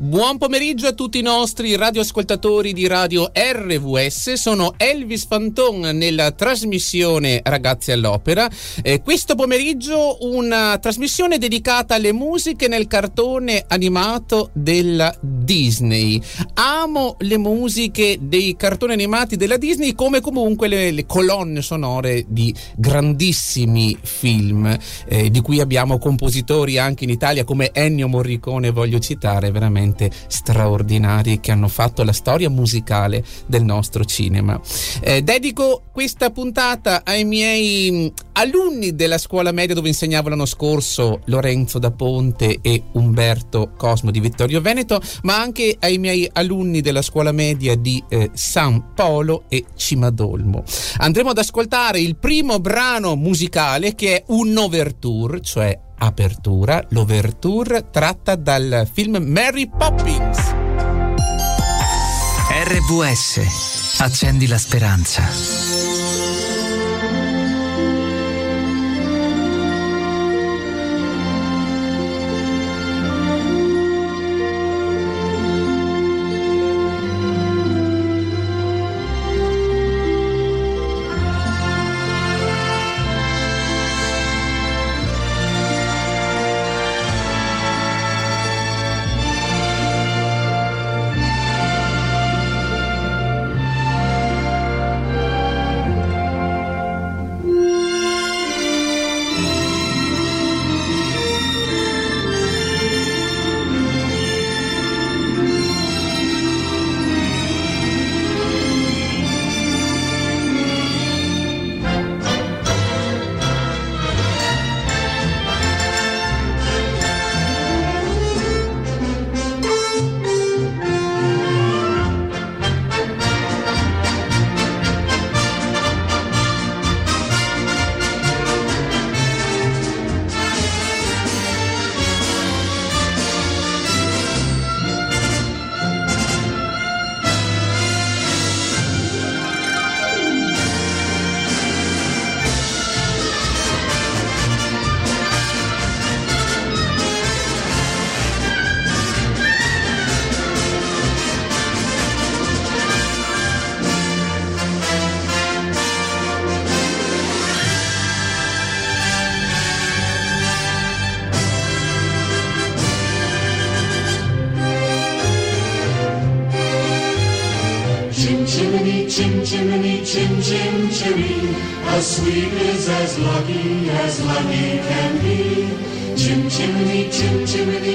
Buon pomeriggio a tutti i nostri radioascoltatori di Radio RVS. Sono Elvis Fanton nella trasmissione Ragazzi all'Opera. Eh, questo pomeriggio una trasmissione dedicata alle musiche nel cartone animato della Disney. Amo le musiche dei cartoni animati della Disney come comunque le, le colonne sonore di grandissimi film eh, di cui abbiamo compositori anche in Italia come Ennio Morricone, voglio citare veramente veramente straordinari che hanno fatto la storia musicale del nostro cinema. Eh, dedico questa puntata ai miei mm, alunni della scuola media dove insegnavo l'anno scorso Lorenzo da Ponte e Umberto Cosmo di Vittorio Veneto, ma anche ai miei alunni della scuola media di eh, San Polo e Cimadolmo. Andremo ad ascoltare il primo brano musicale che è un overture, cioè apertura, l'overture tratta dal film Mary Poppins. RVS, accendi la speranza.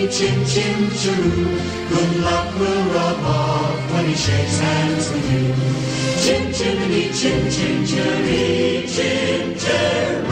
chimney, chim chim chiroo. Good luck will rub off when he shakes hands with you. Chim chimney, chim chim chiroo, chim chiroo.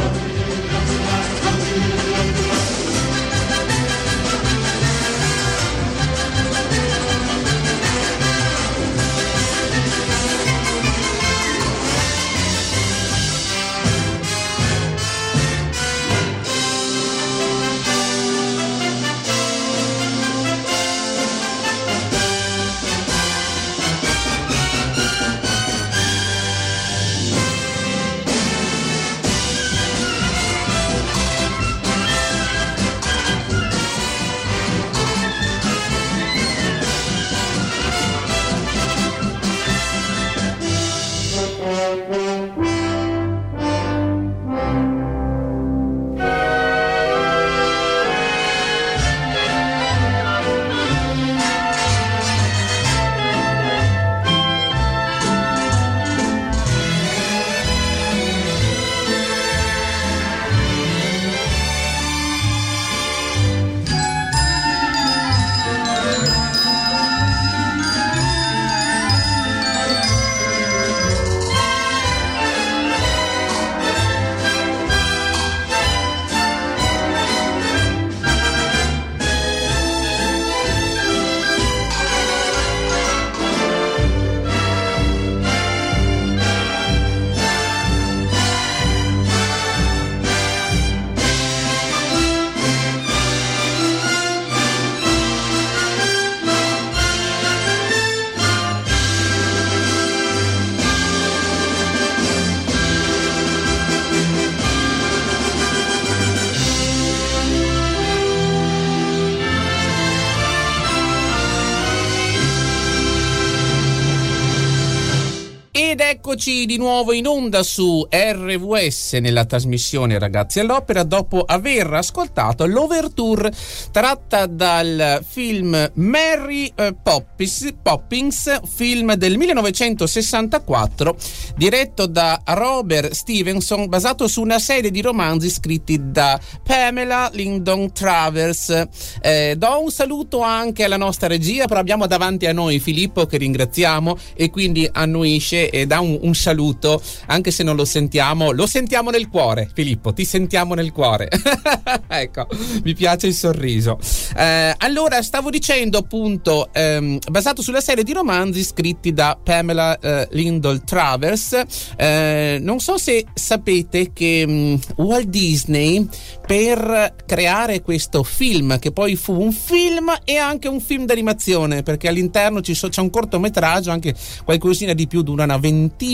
Eccoci di nuovo in onda su RVS nella trasmissione Ragazzi all'Opera dopo aver ascoltato l'overture tratta dal film Mary eh, Poppins, Poppins, film del 1964 diretto da Robert Stevenson basato su una serie di romanzi scritti da Pamela Lyndon Travers. Eh, do un saluto anche alla nostra regia, però abbiamo davanti a noi Filippo che ringraziamo e quindi annuisce e dà un, un, saluto, anche se non lo sentiamo, lo sentiamo nel cuore. Filippo, ti sentiamo nel cuore. ecco, mi piace il sorriso. Eh, allora, stavo dicendo appunto, ehm, basato sulla serie di romanzi scritti da Pamela eh, Lindell Travers. Eh, non so se sapete che mh, mm, Walt Disney per creare questo film, che poi fu un film e anche un film d'animazione, perché all'interno so, c'è un cortometraggio, anche qualcosina di più di una una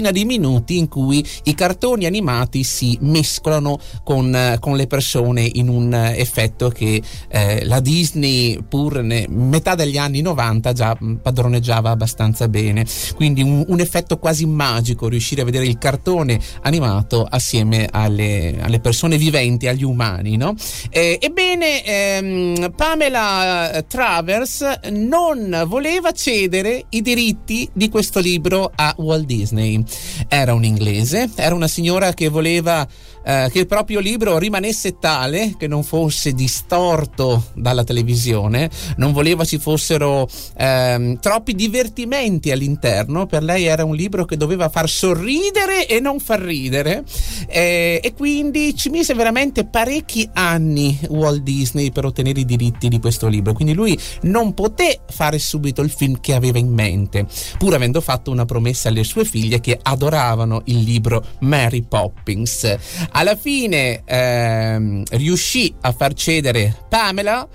ventina di minuti in cui i cartoni animati si mescolano con, con le persone in un effetto che eh, la Disney pur ne metà degli anni 90 già padroneggiava abbastanza bene quindi un, un effetto quasi magico riuscire a vedere il cartone animato assieme alle, alle persone viventi agli umani no? eh, ebbene ehm, Pamela Travers non voleva cedere i diritti di questo libro a Walt Disney. Era un inglese, era una signora che voleva eh, che il proprio libro rimanesse tale che non fosse distorto dalla televisione, non voleva ci fossero ehm, troppi divertimenti all'interno, per lei era un libro che doveva far sorridere e non far ridere eh, e quindi ci mise veramente parecchi anni Walt Disney per ottenere i diritti di questo libro, quindi lui non poté fare subito il film che aveva in mente, pur avendo fatto una promessa alle sue figlie che adoravano il libro Mary Poppins. Alla fine ehm, riuscì a far cedere Pamela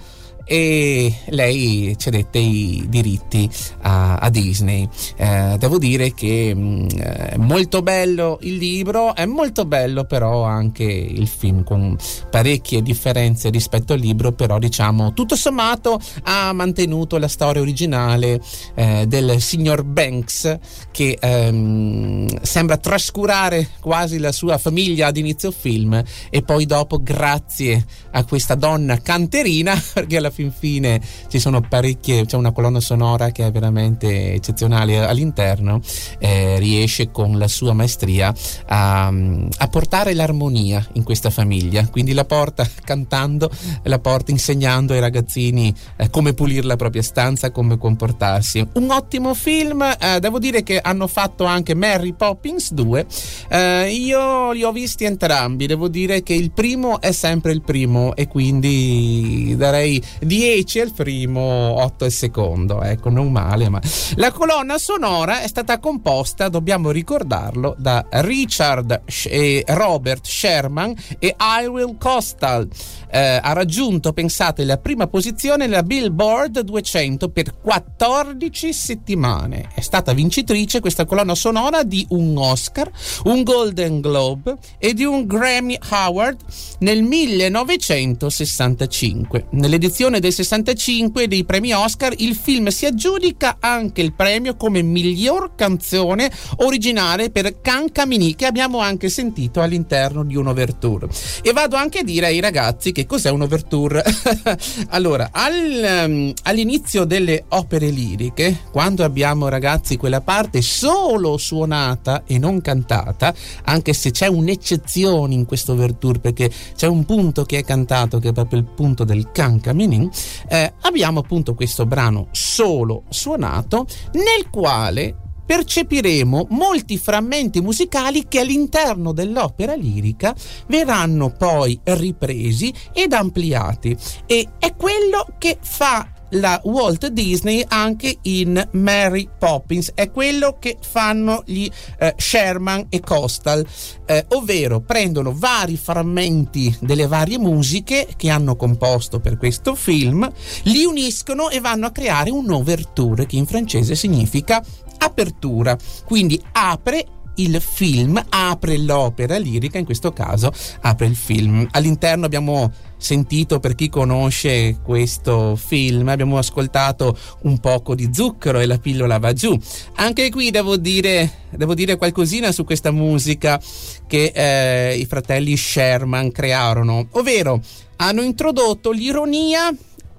e lei cedette i diritti a, a Disney. Eh, devo dire che mh, mm, è molto bello il libro, è molto bello però anche il film con parecchie differenze rispetto al libro, però diciamo tutto sommato ha mantenuto la storia originale eh, del signor Banks che ehm, sembra trascurare quasi la sua famiglia ad inizio film e poi dopo grazie a questa donna canterina perché alla fin fine ci sono parecchie, c'è una colonna sonora che è veramente eccezionale. All'interno, eh, riesce con la sua maestria a, a, portare l'armonia in questa famiglia, quindi la porta cantando, la porta insegnando ai ragazzini eh, come pulire la propria stanza, come comportarsi. Un ottimo film, eh, devo dire che hanno fatto anche Mary Poppins 2, eh, io li ho visti entrambi, devo dire che il primo è sempre il primo e quindi darei 10 al primo, 8 al secondo. Ecco, non male, ma la colonna sonora è stata composta, dobbiamo ricordarlo, da Richard e Robert Sherman e Irwin Costal. Eh, ha raggiunto, pensate, la prima posizione nella Billboard 200 per 14 settimane. È stata vincitrice questa colonna sonora di un Oscar, un Golden Globe e di un Grammy Award nel 1965. Nell'edizione del 65 dei premi Oscar il film si aggiudica anche il premio come miglior canzone originale per Can Camini che abbiamo anche sentito all'interno di un overture. E vado anche a dire ai ragazzi che cos'è un overture. allora, al, um, all'inizio delle opere liriche, quando abbiamo ragazzi quella parte solo suonata e non cantata, anche se c'è un'eccezione in questo overture perché c'è un punto che è cantato che è proprio il punto del Can Camini, eh, abbiamo appunto questo brano solo suonato nel quale percepiremo molti frammenti musicali che all'interno dell'opera lirica verranno poi ripresi ed ampliati. E è quello che fa la Walt Disney anche in Mary Poppins, è quello che fanno gli eh, Sherman e Costal, eh, ovvero prendono vari frammenti delle varie musiche che hanno composto per questo film, li uniscono e vanno a creare un overture che in francese significa apertura, quindi apre il film apre l'opera lirica, in questo caso apre il film. All'interno abbiamo sentito per chi conosce questo film, abbiamo ascoltato un poco di zucchero e la pillola va giù. Anche qui devo dire, devo dire qualcosina su questa musica che eh, i fratelli Sherman crearono, ovvero hanno introdotto l'ironia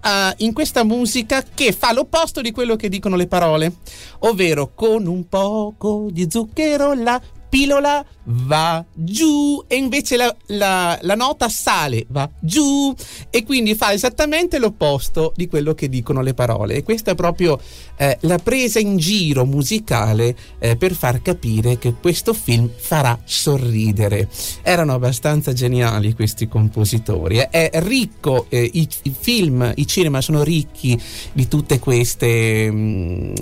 Uh, in questa musica che fa l'opposto di quello che dicono le parole, ovvero con un poco di zucchero la pillola va giù e invece la, la, la, nota sale, va giù e quindi fa esattamente l'opposto di quello che dicono le parole. E questa è proprio eh, la presa in giro musicale eh, per far capire che questo film farà sorridere. Erano abbastanza geniali questi compositori. Eh. È ricco, eh, i, i, film, i cinema sono ricchi di tutte queste... Mh, mm,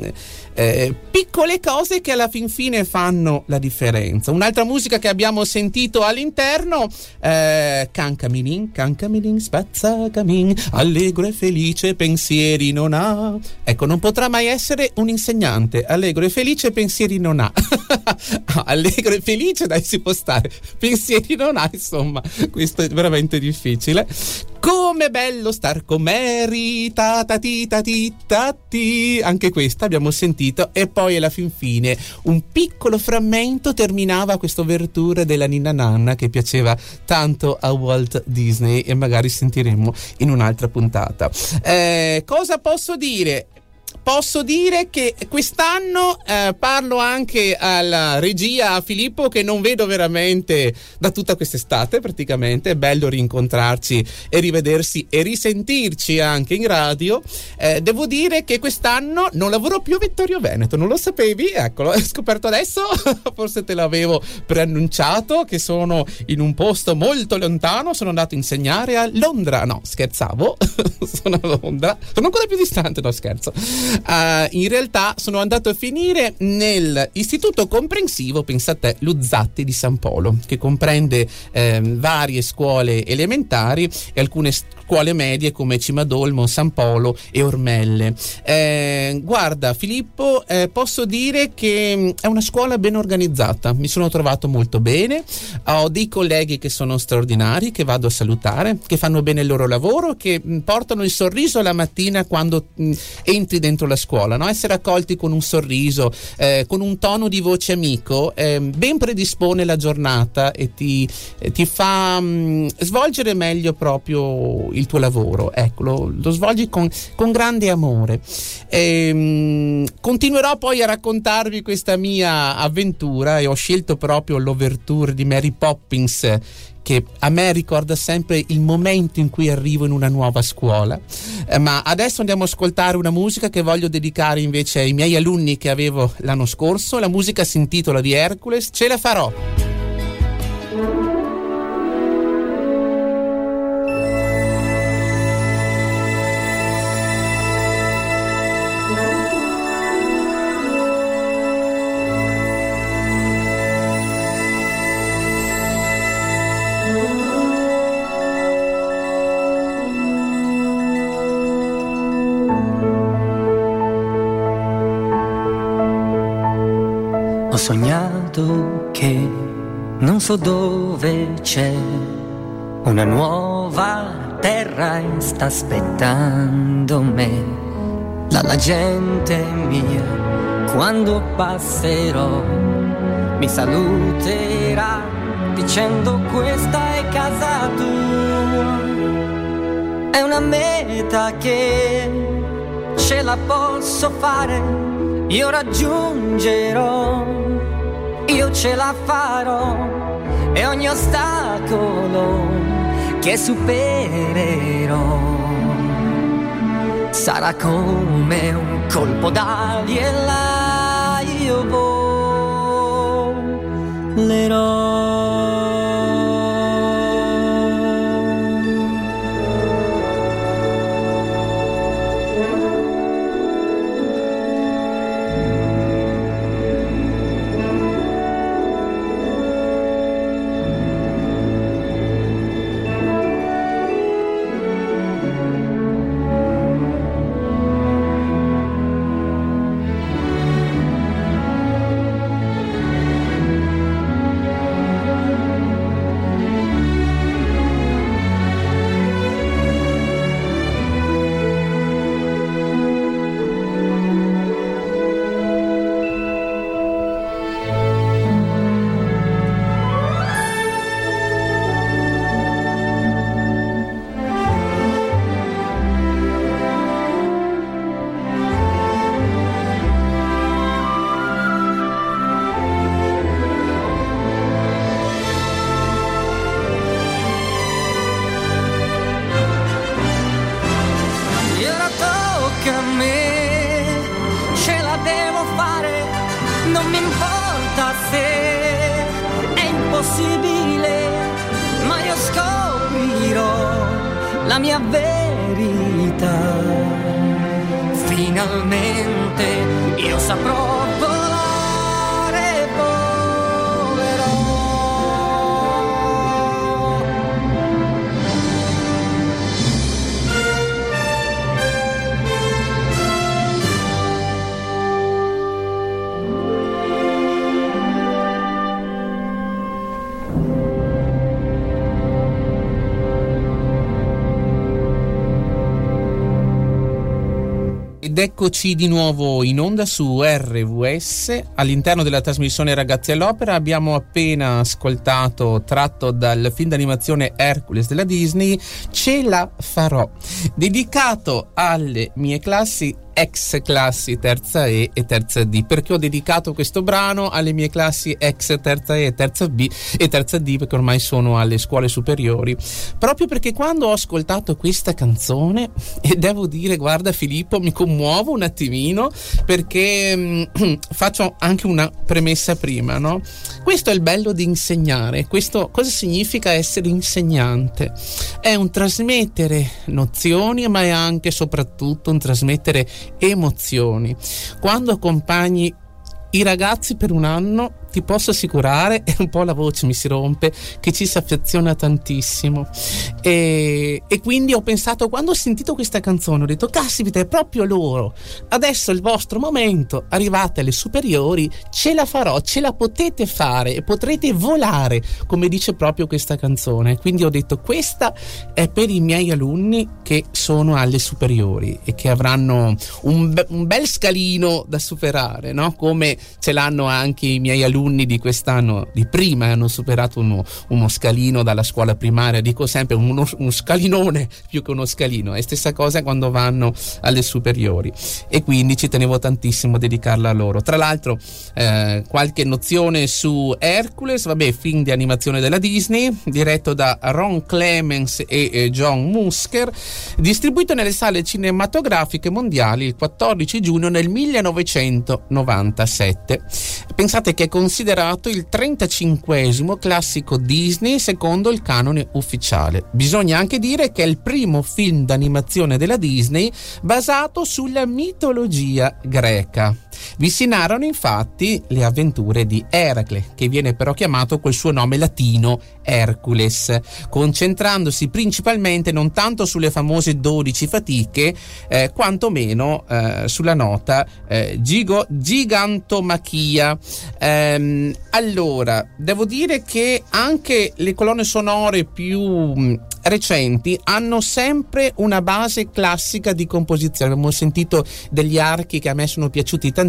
eh, piccole cose che alla fin fine fanno la differenza. Un'altra musica che abbiamo sentito all'interno, eh, Cancaminin, Cancaminin, spazzacamin, allegro e felice pensieri non ha. Ecco, non potrà mai essere un insegnante, allegro e felice pensieri non ha. allegro e felice, dai, si può stare, pensieri non ha, insomma, questo è veramente difficile. Come bello star con Mary, ta ta ti ta ti ta ti. Anche questa abbiamo sentito e poi alla fin fine un piccolo frammento terminava questa overture della Ninna Nanna che piaceva tanto a Walt Disney e magari sentiremo in un'altra puntata. Eh, cosa posso dire? Posso dire che quest'anno eh, parlo anche alla regia, Filippo, che non vedo veramente da tutta quest'estate praticamente. È bello rincontrarci e rivedersi e risentirci anche in radio. Eh, devo dire che quest'anno non lavoro più a Vittorio Veneto, non lo sapevi? Eccolo, l'ho scoperto adesso, forse te l'avevo preannunciato che sono in un posto molto lontano, sono andato a insegnare a Londra. No, scherzavo, sono a Londra, sono ancora più distante, no scherzo uh, in realtà sono andato a finire nell'istituto comprensivo, pensate, Luzzatti di San Polo, che comprende eh, varie scuole elementari e alcune scuole medie come Cimadolmo, San Polo e Ormelle. Eh, guarda Filippo, eh, posso dire che mm, è una scuola ben organizzata, mi sono trovato molto bene, ho dei colleghi che sono straordinari, che vado a salutare, che fanno bene il loro lavoro, che mm, portano il sorriso la mattina quando mh, mm, entri dentro la scuola, no? essere accolti con un sorriso, eh, con un tono di voce amico, eh, ben predispone la giornata e ti, eh, ti fa mh, svolgere meglio proprio il tuo lavoro, ecco, lo, lo svolgi con, con, grande amore. E, mh, continuerò poi a raccontarvi questa mia avventura e ho scelto proprio l'overture di Mary Poppins che a me ricorda sempre il momento in cui arrivo in una nuova scuola. Eh, ma adesso andiamo a ascoltare una musica che voglio dedicare invece ai miei alunni che avevo l'anno scorso. La musica si intitola di Hercules, ce la farò. Sognato che non so dove c'è una nuova terra e sta aspettando me. La, la gente mia, quando passerò, mi saluterà dicendo questa è casa tua. È una meta che ce la posso fare, io raggiungerò io ce la farò e ogni ostacolo che supererò sarà come un colpo d'ali e là io volerò. Eccoci di nuovo in onda su RVS. All'interno della trasmissione Ragazzi all'Opera abbiamo appena ascoltato, tratto dal film d'animazione Hercules della Disney, Ce la farò, dedicato alle mie classi ex classi terza E e terza D perché ho dedicato questo brano alle mie classi ex terza E, terza B e terza D perché ormai sono alle scuole superiori. Proprio perché quando ho ascoltato questa canzone e devo dire guarda Filippo mi commuovo un attimino perché mh, faccio anche una premessa prima no? questo è il bello di insegnare. Questo cosa significa essere insegnante? È un trasmettere nozioni ma è anche e soprattutto un trasmettere emozioni. Quando accompagni i ragazzi per un anno ti posso assicurare, e un po' la voce mi si rompe, che ci si affeziona tantissimo. E, e, quindi ho pensato, quando ho sentito questa canzone, ho detto, caspita, è proprio loro. Adesso è il vostro momento, arrivate alle superiori, ce la farò, ce la potete fare e potrete volare, come dice proprio questa canzone. Quindi ho detto, questa è per i miei alunni che sono alle superiori e che avranno un, be- un bel scalino da superare, no? Come ce l'hanno anche i miei alunni alunni di quest'anno, di prima, hanno superato uno, uno scalino dalla scuola primaria, dico sempre uno, uno, scalinone più che uno scalino, è stessa cosa quando vanno alle superiori e quindi ci tenevo tantissimo a dedicarla a loro. Tra l'altro eh, qualche nozione su Hercules, vabbè, film di animazione della Disney, diretto da Ron Clemens e eh, John Musker, distribuito nelle sale cinematografiche mondiali il 14 giugno del 1997. Pensate che è considerato il 35 classico Disney secondo il canone ufficiale. Bisogna anche dire che è il primo film d'animazione della Disney basato sulla mitologia greca. Vi si narrano infatti le avventure di Eracle, che viene però chiamato col suo nome latino Hercules, concentrandosi principalmente non tanto sulle famose 12 fatiche, eh, quantomeno eh, sulla nota eh, gigo, gigantomachia. Ehm, allora, devo dire che anche le colonne sonore più recenti hanno sempre una base classica di composizione. Abbiamo sentito degli archi che a me sono piaciuti tantissimo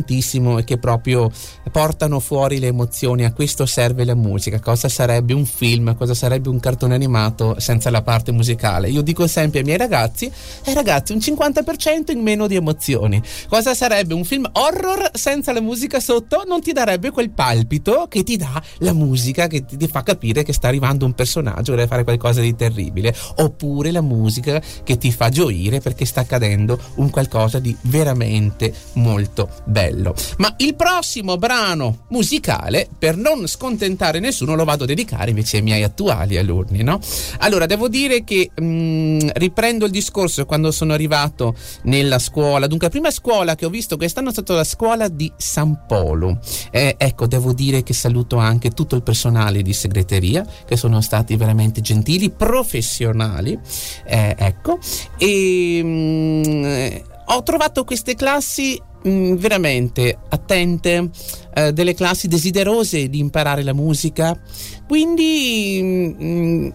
e che proprio portano fuori le emozioni. A questo serve la musica. Cosa sarebbe un film, cosa sarebbe un cartone animato senza la parte musicale? Io dico sempre ai miei ragazzi, eh ragazzi, un 50% in meno di emozioni. Cosa sarebbe un film horror senza la musica sotto? Non ti darebbe quel palpito che ti dà la musica che ti, fa capire che sta arrivando un personaggio che deve fare qualcosa di terribile oppure la musica che ti fa gioire perché sta accadendo un qualcosa di veramente molto bello. Ma il prossimo brano musicale, per non scontentare nessuno, lo vado a dedicare invece ai miei attuali alunni, no? Allora, devo dire che mh, mm, riprendo il discorso quando sono arrivato nella scuola. Dunque, la prima scuola che ho visto quest'anno è stata la scuola di San Polo. Eh, ecco, devo dire che saluto anche tutto il personale di segreteria che sono stati veramente gentili, professionali professionali, eh, ecco, e mh, mm, ho trovato queste classi mh, mm, veramente attente, eh, delle classi desiderose di imparare la musica, quindi mh, mm,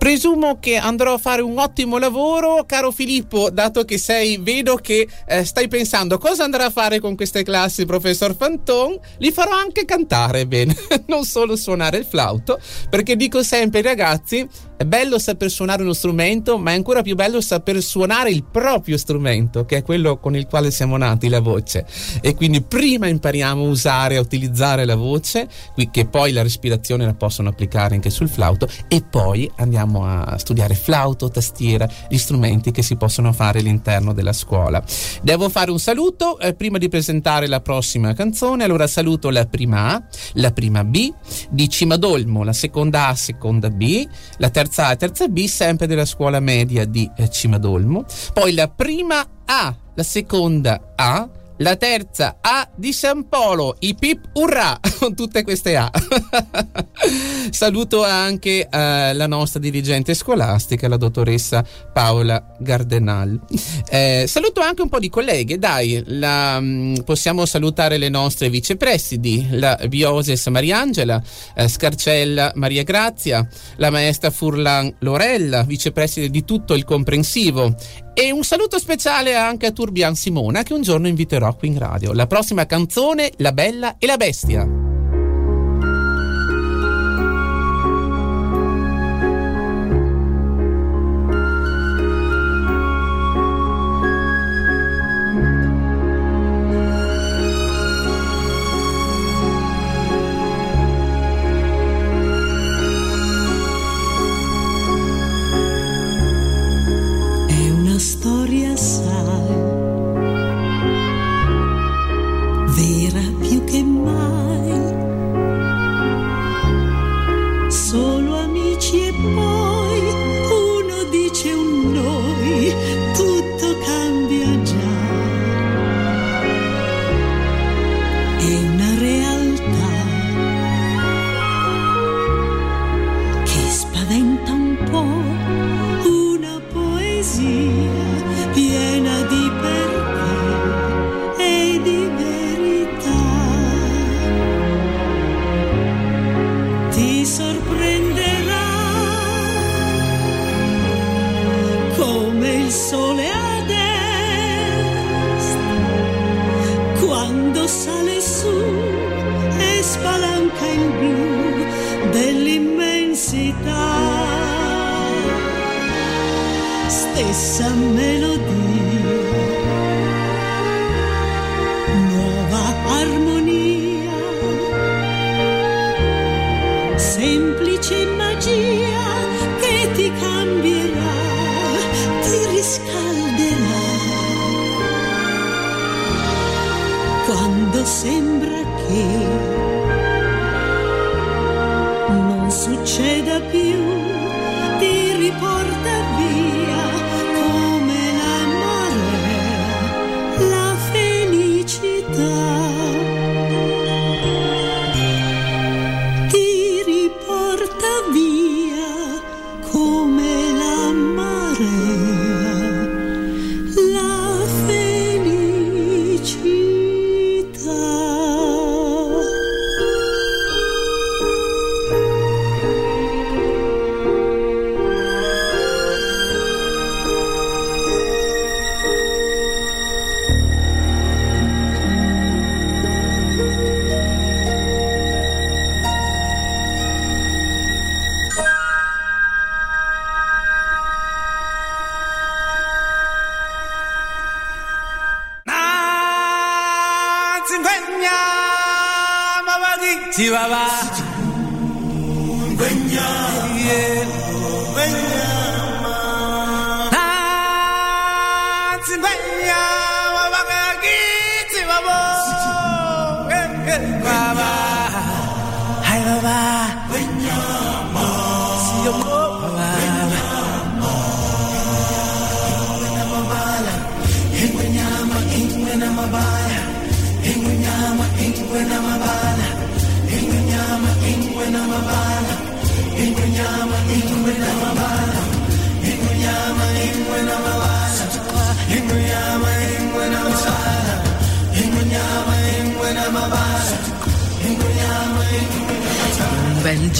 Presumo che andrò a fare un ottimo lavoro, caro Filippo, dato che sei, vedo che eh, stai pensando cosa andrà a fare con queste classi, professor Fanton. Li farò anche cantare bene, non solo suonare il flauto, perché dico sempre ai ragazzi è bello saper suonare uno strumento, ma è ancora più bello saper suonare il proprio strumento, che è quello con il quale siamo nati, la voce. E quindi prima impariamo a usare, a utilizzare la voce, che poi la respirazione la possono applicare anche sul flauto, e poi andiamo a studiare flauto, tastiera, gli strumenti che si possono fare all'interno della scuola. Devo fare un saluto eh, prima di presentare la prossima canzone. Allora saluto la prima A, la prima B di Cimadolmo, la seconda A, seconda B, la terza terza A e terza B, sempre della scuola media di eh, Cimadolmo. Poi la prima A, la seconda A, la terza A di San Polo, i pip urrà, con tutte queste A. Saluto anche eh, la nostra dirigente scolastica, la dottoressa Paola Gardenal. Eh, saluto anche un po' di colleghe, dai, la, mm, possiamo salutare le nostre vicepresidi, la Bioses Mariangela, eh, Scarcella Maria Grazia, la maestra Furlan Lorella, vicepreside di tutto il comprensivo e un saluto speciale anche a Turbian Simona che un giorno inviterò qui in radio. La prossima canzone, La Bella e la Bestia. Si va, va.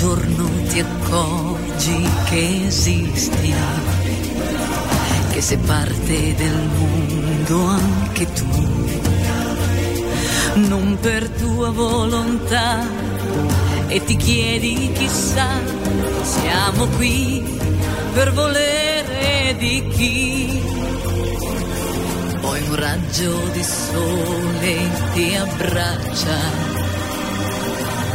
giorno ti accorgi che esisti, che sei parte del mondo anche tu, non per tua volontà e ti chiedi chissà, siamo qui per volere di chi. Poi un raggio di sole ti abbraccia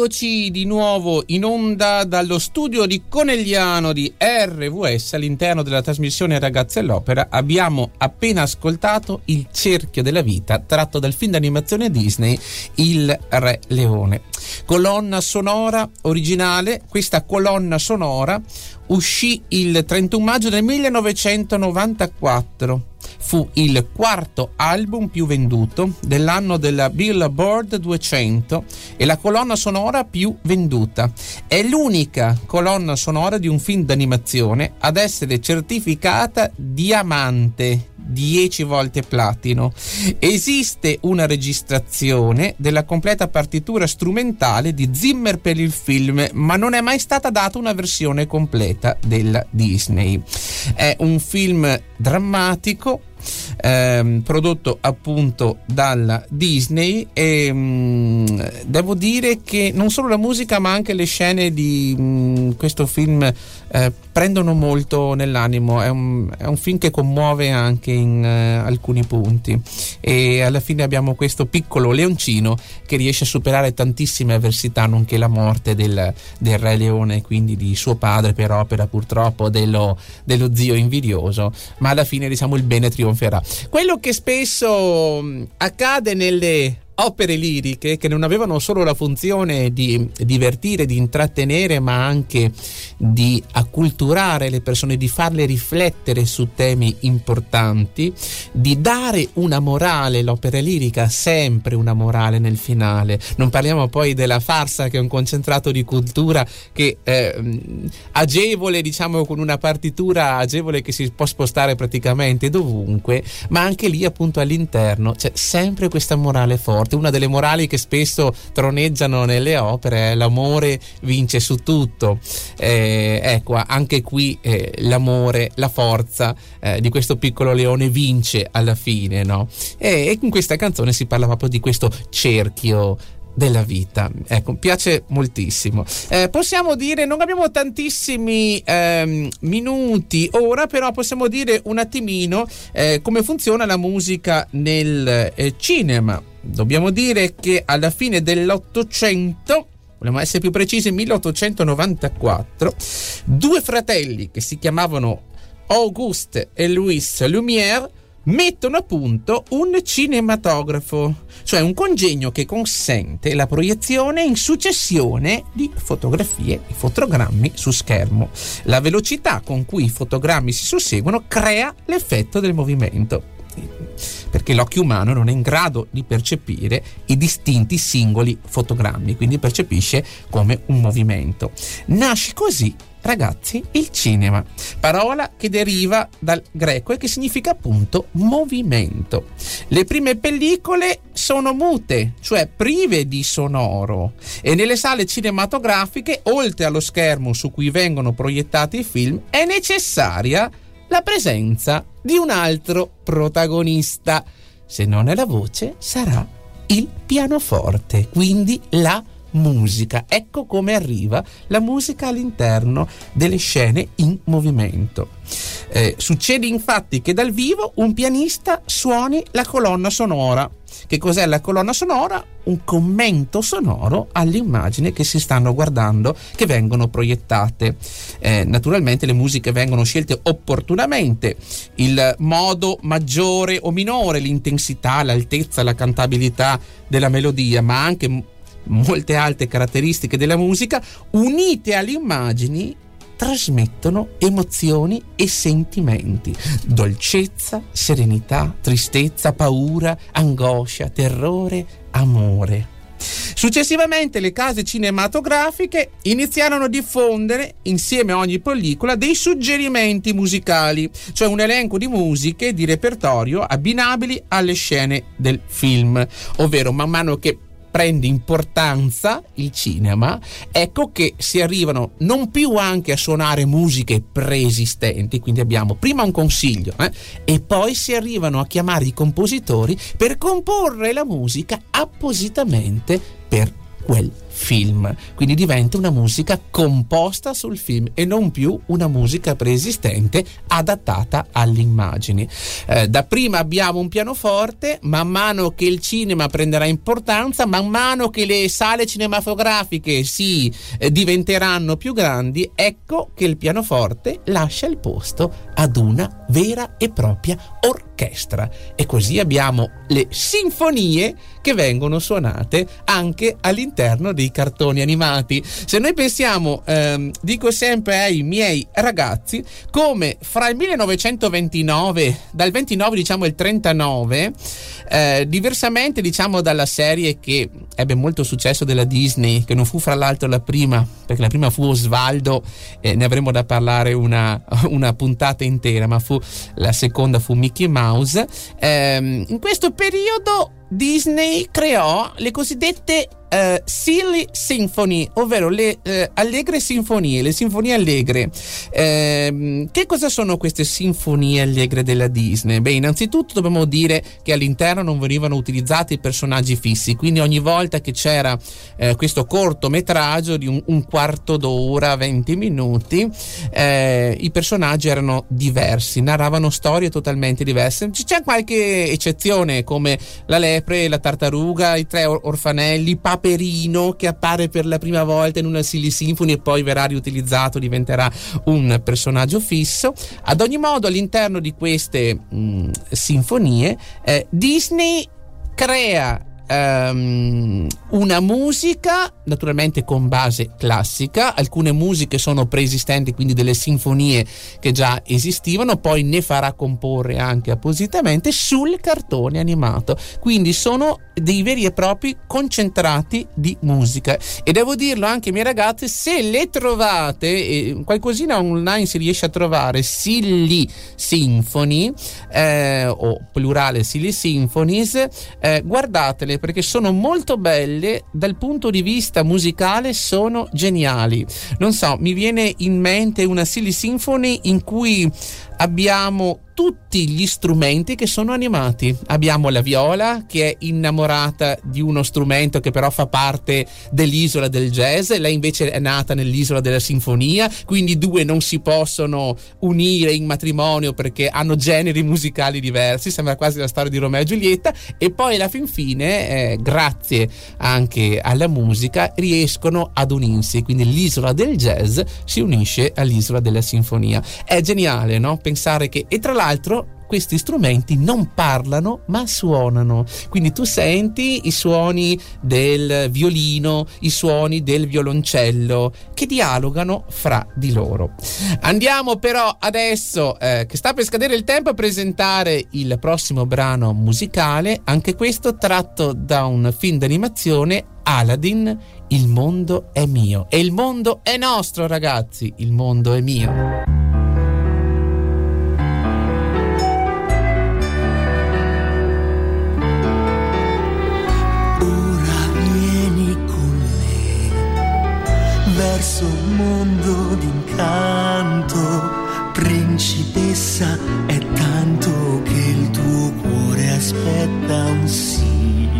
eccoci di nuovo in onda dallo studio di Conegliano di RVS all'interno della trasmissione Ragazze all'Opera. Abbiamo appena ascoltato Il cerchio della vita tratto dal film d'animazione Disney Il Re Leone. Colonna sonora originale, questa colonna sonora uscì il 31 maggio del 1994 fu il quarto album più venduto dell'anno della Billboard 200 e la colonna sonora più venduta. È l'unica colonna sonora di un film d'animazione ad essere certificata diamante 10 volte platino. Esiste una registrazione della completa partitura strumentale di Zimmer per il film, ma non è mai stata data una versione completa della Disney. È un film drammatico ehm, prodotto appunto dalla Disney. E mh, mm, devo dire che non solo la musica ma anche le scene di mh, mm, questo film eh, prendono molto nell'animo. È un, è un, film che commuove anche in uh, alcuni punti. E alla fine abbiamo questo piccolo leoncino che riesce a superare tantissime avversità nonché la morte del, del re leone quindi di suo padre per opera purtroppo dello, dello zio invidioso. Ma alla fine diciamo il bene trionferà quello che spesso mm, accade nelle opere liriche che non avevano solo la funzione di divertire, di intrattenere, ma anche di acculturare le persone, di farle riflettere su temi importanti, di dare una morale, l'opera lirica ha sempre una morale nel finale. Non parliamo poi della farsa che è un concentrato di cultura che eh, agevole, diciamo con una partitura agevole che si può spostare praticamente dovunque, ma anche lì appunto all'interno c'è sempre questa morale forte parte, una delle morali che spesso troneggiano nelle opere è l'amore vince su tutto. Eh, ecco, anche qui eh, l'amore, la forza eh, di questo piccolo leone vince alla fine, no? E, e in questa canzone si parla proprio di questo cerchio della vita. Ecco, piace moltissimo. Eh, possiamo dire, non abbiamo tantissimi ehm, minuti ora, però possiamo dire un attimino eh, come funziona la musica nel eh, cinema. Dobbiamo dire che alla fine dell'Ottocento vogliamo essere più precisi, 1894, due fratelli che si chiamavano Auguste e Louis Lumière mettono a punto un cinematografo, cioè un congegno che consente la proiezione in successione di fotografie e fotogrammi su schermo. La velocità con cui i fotogrammi si susseguono crea l'effetto del movimento perché l'occhio umano non è in grado di percepire i distinti singoli fotogrammi, quindi percepisce come un movimento. Nasce così ragazzi, il cinema, parola che deriva dal greco e che significa appunto movimento. Le prime pellicole sono mute, cioè prive di sonoro e nelle sale cinematografiche, oltre allo schermo su cui vengono proiettati i film, è necessaria la presenza di un altro protagonista. Se non è la voce, sarà il pianoforte, quindi la musica. Ecco come arriva la musica all'interno delle scene in movimento. Eh, succede infatti che dal vivo un pianista suoni la colonna sonora. Che cos'è la colonna sonora? Un commento sonoro alle immagini che si stanno guardando, che vengono proiettate. Eh, naturalmente le musiche vengono scelte opportunamente, il modo maggiore o minore, l'intensità, l'altezza, la cantabilità della melodia, ma anche molte altre caratteristiche della musica, unite alle immagini, trasmettono emozioni e sentimenti, dolcezza, serenità, tristezza, paura, angoscia, terrore, amore. Successivamente le case cinematografiche iniziarono a diffondere, insieme a ogni pellicola, dei suggerimenti musicali, cioè un elenco di musiche di repertorio abbinabili alle scene del film, ovvero man mano che prende importanza il cinema, ecco che si arrivano non più anche a suonare musiche preesistenti, quindi abbiamo prima un consiglio eh, e poi si arrivano a chiamare i compositori per comporre la musica appositamente per quel film, quindi diventa una musica composta sul film e non più una musica preesistente adattata alle immagini. Eh, da prima abbiamo un pianoforte, man mano che il cinema prenderà importanza, man mano che le sale cinematografiche si eh, diventeranno più grandi, ecco che il pianoforte lascia il posto ad una vera e propria orchestra e così abbiamo le sinfonie che vengono suonate anche all'interno dei cartoni animati. Se noi pensiamo, ehm, dico sempre ai miei ragazzi, come fra il 1929, dal 29 diciamo il 39, eh, diversamente diciamo dalla serie che ebbe molto successo della Disney, che non fu fra l'altro la prima, perché la prima fu Osvaldo, e ne avremo da parlare una, una puntata intera, ma fu la seconda fu Mickey Mouse. Eh, in questo periodo Disney creò le cosiddette uh, Silly Symphony, ovvero le uh, allegre sinfonie, le sinfonie allegre. Uh, che cosa sono queste sinfonie allegre della Disney? Beh, innanzitutto dobbiamo dire che all'interno non venivano utilizzati personaggi fissi, quindi ogni volta che c'era eh, questo cortometraggio di un, un, quarto d'ora, 20 minuti, eh, i personaggi erano diversi, narravano storie totalmente diverse. C'è qualche eccezione come la lepre, la tartaruga, i tre orfanelli, Paperino che appare per la prima volta in una Silly Symphony e poi verrà riutilizzato, diventerà un personaggio fisso. Ad ogni modo, all'interno di queste mh, mm, sinfonie, eh, Disney crea um, una musica naturalmente con base classica, alcune musiche sono preesistenti, quindi delle sinfonie che già esistivano, poi ne farà comporre anche appositamente sul cartone animato, quindi sono dei veri e propri concentrati di musica. E devo dirlo anche ai miei ragazzi, se le trovate, eh, qualcosina online si riesce a trovare, Silly Symphony eh, o plurale Silly Symphonies, eh, guardatele perché sono molto belle dal punto di vista musicale, sono geniali. Non so, mi viene in mente una Silly Symphony in cui abbiamo tutti gli strumenti che sono animati. Abbiamo la viola che è innamorata di uno strumento che però fa parte dell'isola del jazz, lei invece è nata nell'isola della sinfonia, quindi i due non si possono unire in matrimonio perché hanno generi musicali diversi, sembra quasi la storia di Romeo e Giulietta e poi alla fin fine, eh, grazie anche alla musica, riescono ad unirsi, quindi l'isola del jazz si unisce all'isola della sinfonia. È geniale, no? Pensare che, e tra l'altro l'altro questi strumenti non parlano ma suonano. Quindi tu senti i suoni del violino, i suoni del violoncello che dialogano fra di loro. Andiamo però adesso, eh, che sta per scadere il tempo, a presentare il prossimo brano musicale, anche questo tratto da un film d'animazione Aladdin, il mondo è mio. E il mondo è nostro, ragazzi, il mondo è mio. Verso un mondo d'incanto, principessa, è tanto che il tuo cuore aspetta un sì.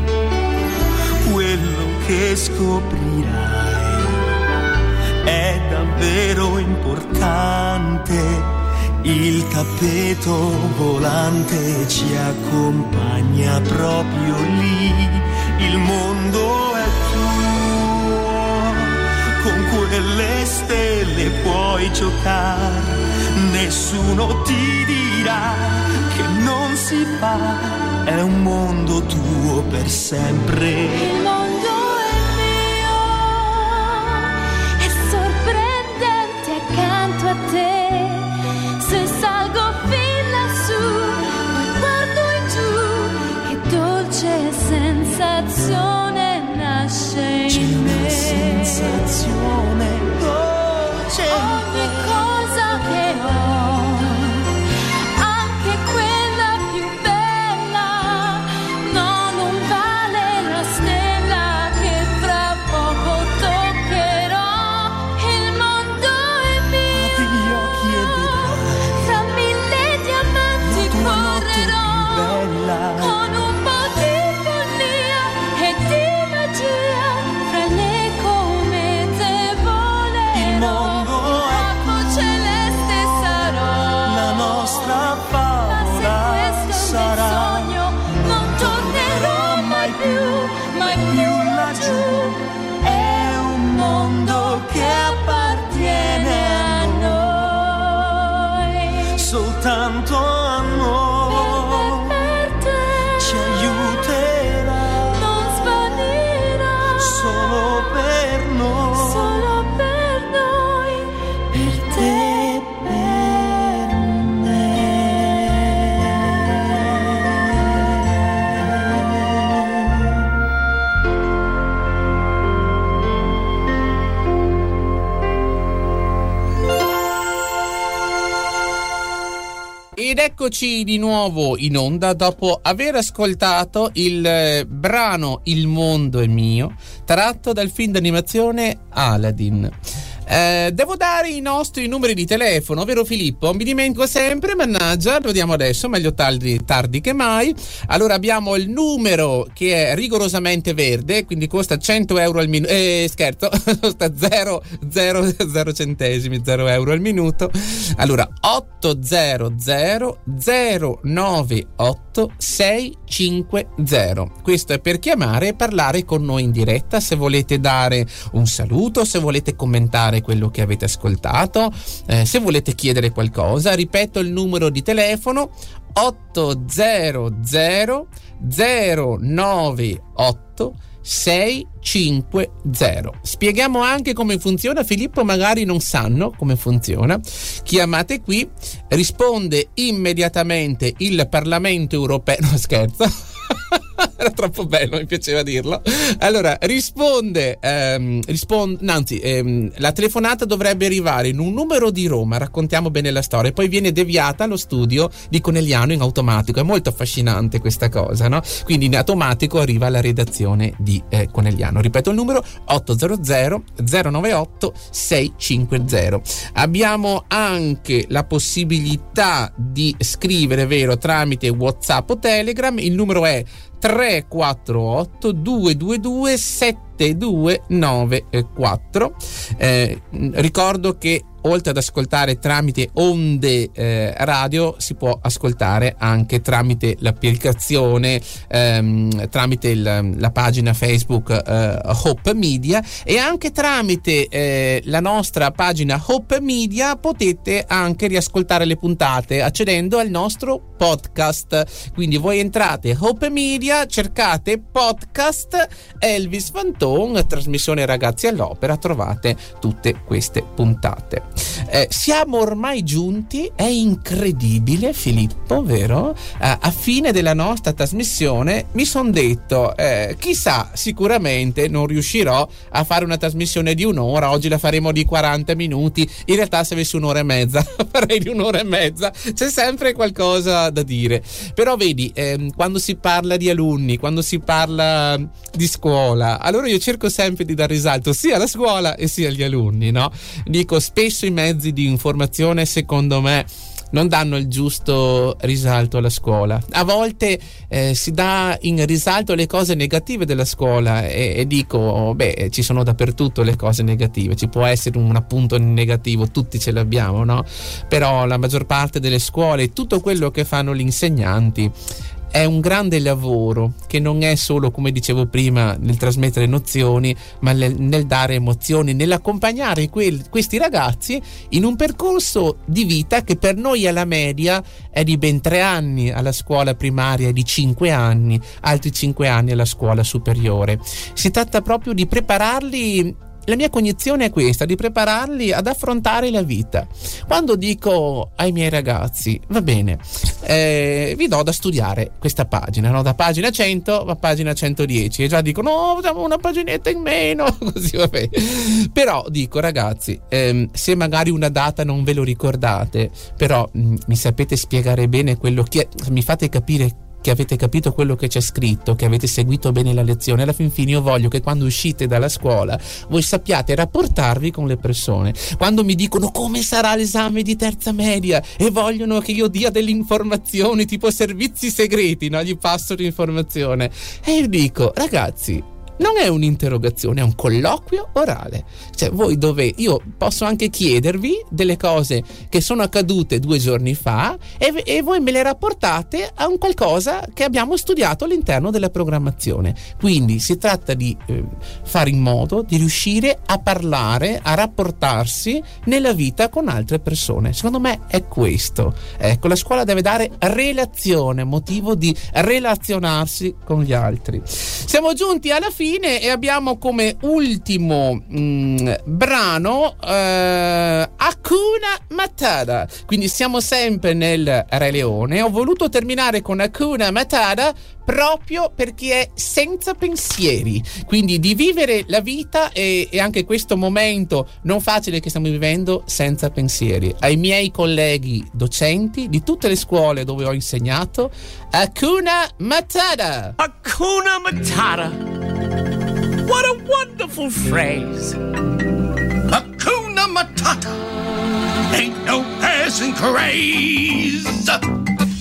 Quello che scoprirai è davvero importante. Il tappeto volante ci accompagna proprio lì. Il mondo è quelle stelle puoi giocare, nessuno ti dirà che non si fa, è un mondo tuo per sempre. Il mondo è mio, è sorprendente accanto a te, se salgo fin lassù, poi guardo in giù, che dolce sensazione eccoci di nuovo in onda dopo aver ascoltato il eh, brano Il mondo è mio, tratto dal film d'animazione Aladdin. Eh, devo dare i nostri numeri di telefono, vero Filippo? Mi dimentico sempre, mannaggia, lo diamo adesso, meglio tardi, tardi che mai. Allora abbiamo il numero che è rigorosamente verde, quindi costa 100 euro al minuto. Eh, scherzo, costa 0, 0, 0 centesimi, 0 euro al minuto. Allora 800 098 650. Questo è per chiamare e parlare con noi in diretta. Se volete dare un saluto, se volete commentare quello che avete ascoltato, eh, se volete chiedere qualcosa, ripeto il numero di telefono 800 098 650. Spieghiamo anche come funziona, Filippo magari non sanno come funziona. Chiamate qui, risponde immediatamente il Parlamento europeo, no scherzo. Era troppo bello, mi piaceva dirlo. Allora, risponde, ehm, risponde anzi, ehm, la telefonata dovrebbe arrivare in un numero di Roma, raccontiamo bene la storia, poi viene deviata allo studio di Conegliano in automatico. È molto affascinante questa cosa, no? Quindi in automatico arriva alla redazione di eh, Conegliano. Ripeto il numero 800 098 650. Abbiamo anche la possibilità di scrivere, vero, tramite WhatsApp o Telegram. Il numero è 348 222 7294. Eh, ricordo che oltre ad ascoltare tramite onde eh, radio si può ascoltare anche tramite l'applicazione ehm, tramite il, la pagina Facebook eh, Hope Media e anche tramite eh, la nostra pagina Hope Media potete anche riascoltare le puntate accedendo al nostro podcast quindi voi entrate Hope Media cercate podcast Elvis Fanton trasmissione ragazzi all'opera trovate tutte queste puntate eh, siamo ormai giunti, è incredibile Filippo, vero? Eh, a fine della nostra trasmissione mi sono detto, eh, chissà, sicuramente non riuscirò a fare una trasmissione di un'ora, oggi la faremo di 40 minuti, in realtà se avessi un'ora e mezza, farei di un'ora e mezza, c'è sempre qualcosa da dire. Però vedi, ehm, quando si parla di alunni, quando si parla di scuola, allora io cerco sempre di dare risalto sia alla scuola e sia agli alunni, no? Dico spesso i mezzi di informazione, secondo me, non danno il giusto risalto alla scuola. A volte eh, si dà in risalto le cose negative della scuola e, e, dico, beh, ci sono dappertutto le cose negative, ci può essere un appunto negativo, tutti ce l'abbiamo, no? Però la maggior parte delle scuole, tutto quello che fanno gli insegnanti è un grande lavoro che non è solo, come dicevo prima, nel trasmettere nozioni, ma nel, nel dare emozioni, nell'accompagnare quel, questi ragazzi in un percorso di vita che per noi alla media è di ben tre anni, alla scuola primaria è di cinque anni, altri cinque anni alla scuola superiore. Si tratta proprio di prepararli la mia cognizione è questa, di prepararli ad affrontare la vita. Quando dico ai miei ragazzi, va bene, eh, vi do da studiare questa pagina, no? da pagina 100 a pagina 110, e già dicono, no, facciamo una paginetta in meno, così va bene. Però dico, ragazzi, ehm, se magari una data non ve lo ricordate, però mh, mi sapete spiegare bene quello che... mi fate capire che avete capito quello che c'è scritto, che avete seguito bene la lezione. Alla fin fine io voglio che quando uscite dalla scuola voi sappiate rapportarvi con le persone. Quando mi dicono come sarà l'esame di terza media e vogliono che io dia delle informazioni tipo servizi segreti, no? Gli passo l'informazione. E io dico, ragazzi, non è un'interrogazione, è un colloquio orale. Cioè, voi dove io posso anche chiedervi delle cose che sono accadute due giorni fa e, e, voi me le rapportate a un qualcosa che abbiamo studiato all'interno della programmazione. Quindi si tratta di eh, fare in modo di riuscire a parlare, a rapportarsi nella vita con altre persone. Secondo me è questo. Ecco, la scuola deve dare relazione, motivo di relazionarsi con gli altri. Siamo giunti alla fine fine e abbiamo come ultimo mh, brano eh, Hakuna Matata. Quindi siamo sempre nel Re Leone. Ho voluto terminare con Hakuna Matata proprio perché è senza pensieri, quindi di vivere la vita e, e, anche questo momento non facile che stiamo vivendo senza pensieri. Ai miei colleghi docenti di tutte le scuole dove ho insegnato, Hakuna Matata! Hakuna Matata! What a wonderful phrase! Hakuna Matata! Ain't no passing craze!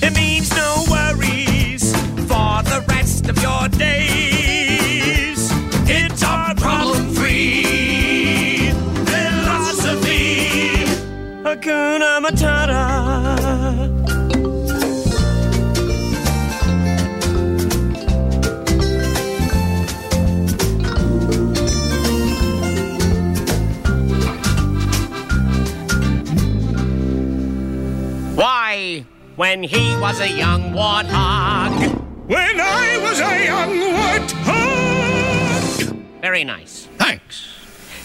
It means no worries for the rest of your days. It's our problem free philosophy. Hakuna Matata. Why, when he was a young warthog. When I was a young warthog! Very nice. Thanks.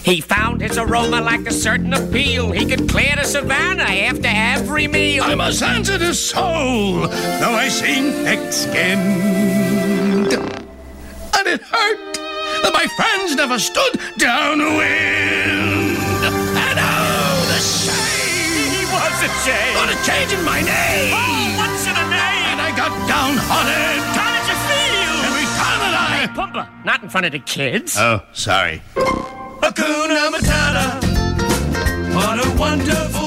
He found his aroma like a certain appeal. He could clear the savannah after every meal. I'm a sensitive soul, though I seem thick-skinned. And it hurt that my friends never stood down downwind. Was a shame. What a change in my name! Oh, what's in a name? And I got downhearted. How did you feel? Every time that I... Pumba, not in front of the kids. Oh, sorry. Hakuna Matata. What a wonderful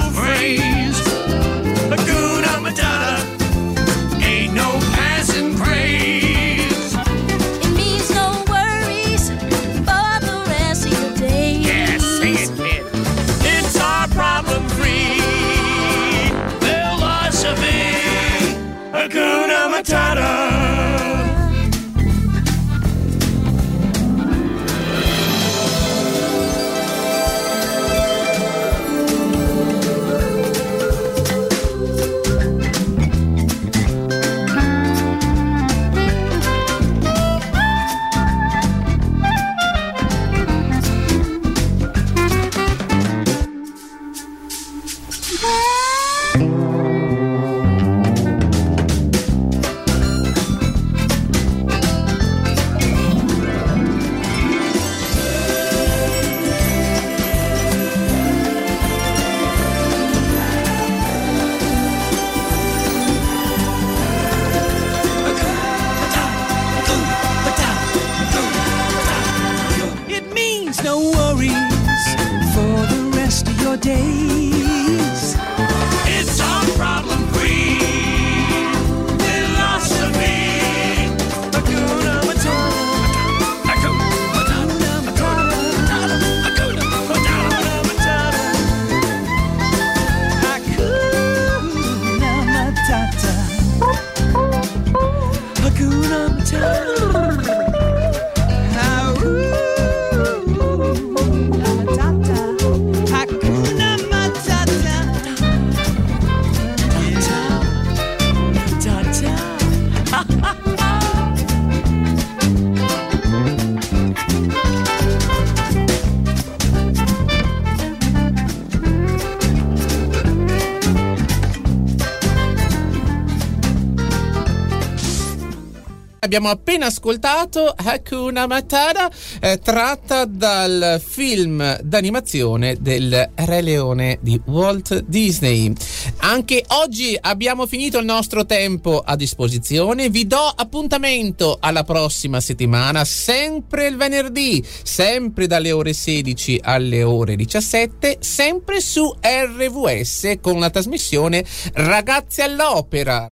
Abbiamo appena ascoltato Hakuna Matata, eh, tratta dal film d'animazione del Re Leone di Walt Disney. Anche oggi abbiamo finito il nostro tempo a disposizione. Vi do appuntamento alla prossima settimana, sempre il venerdì, sempre dalle ore 16 alle ore 17, sempre su RVS con la trasmissione Ragazzi all'Opera.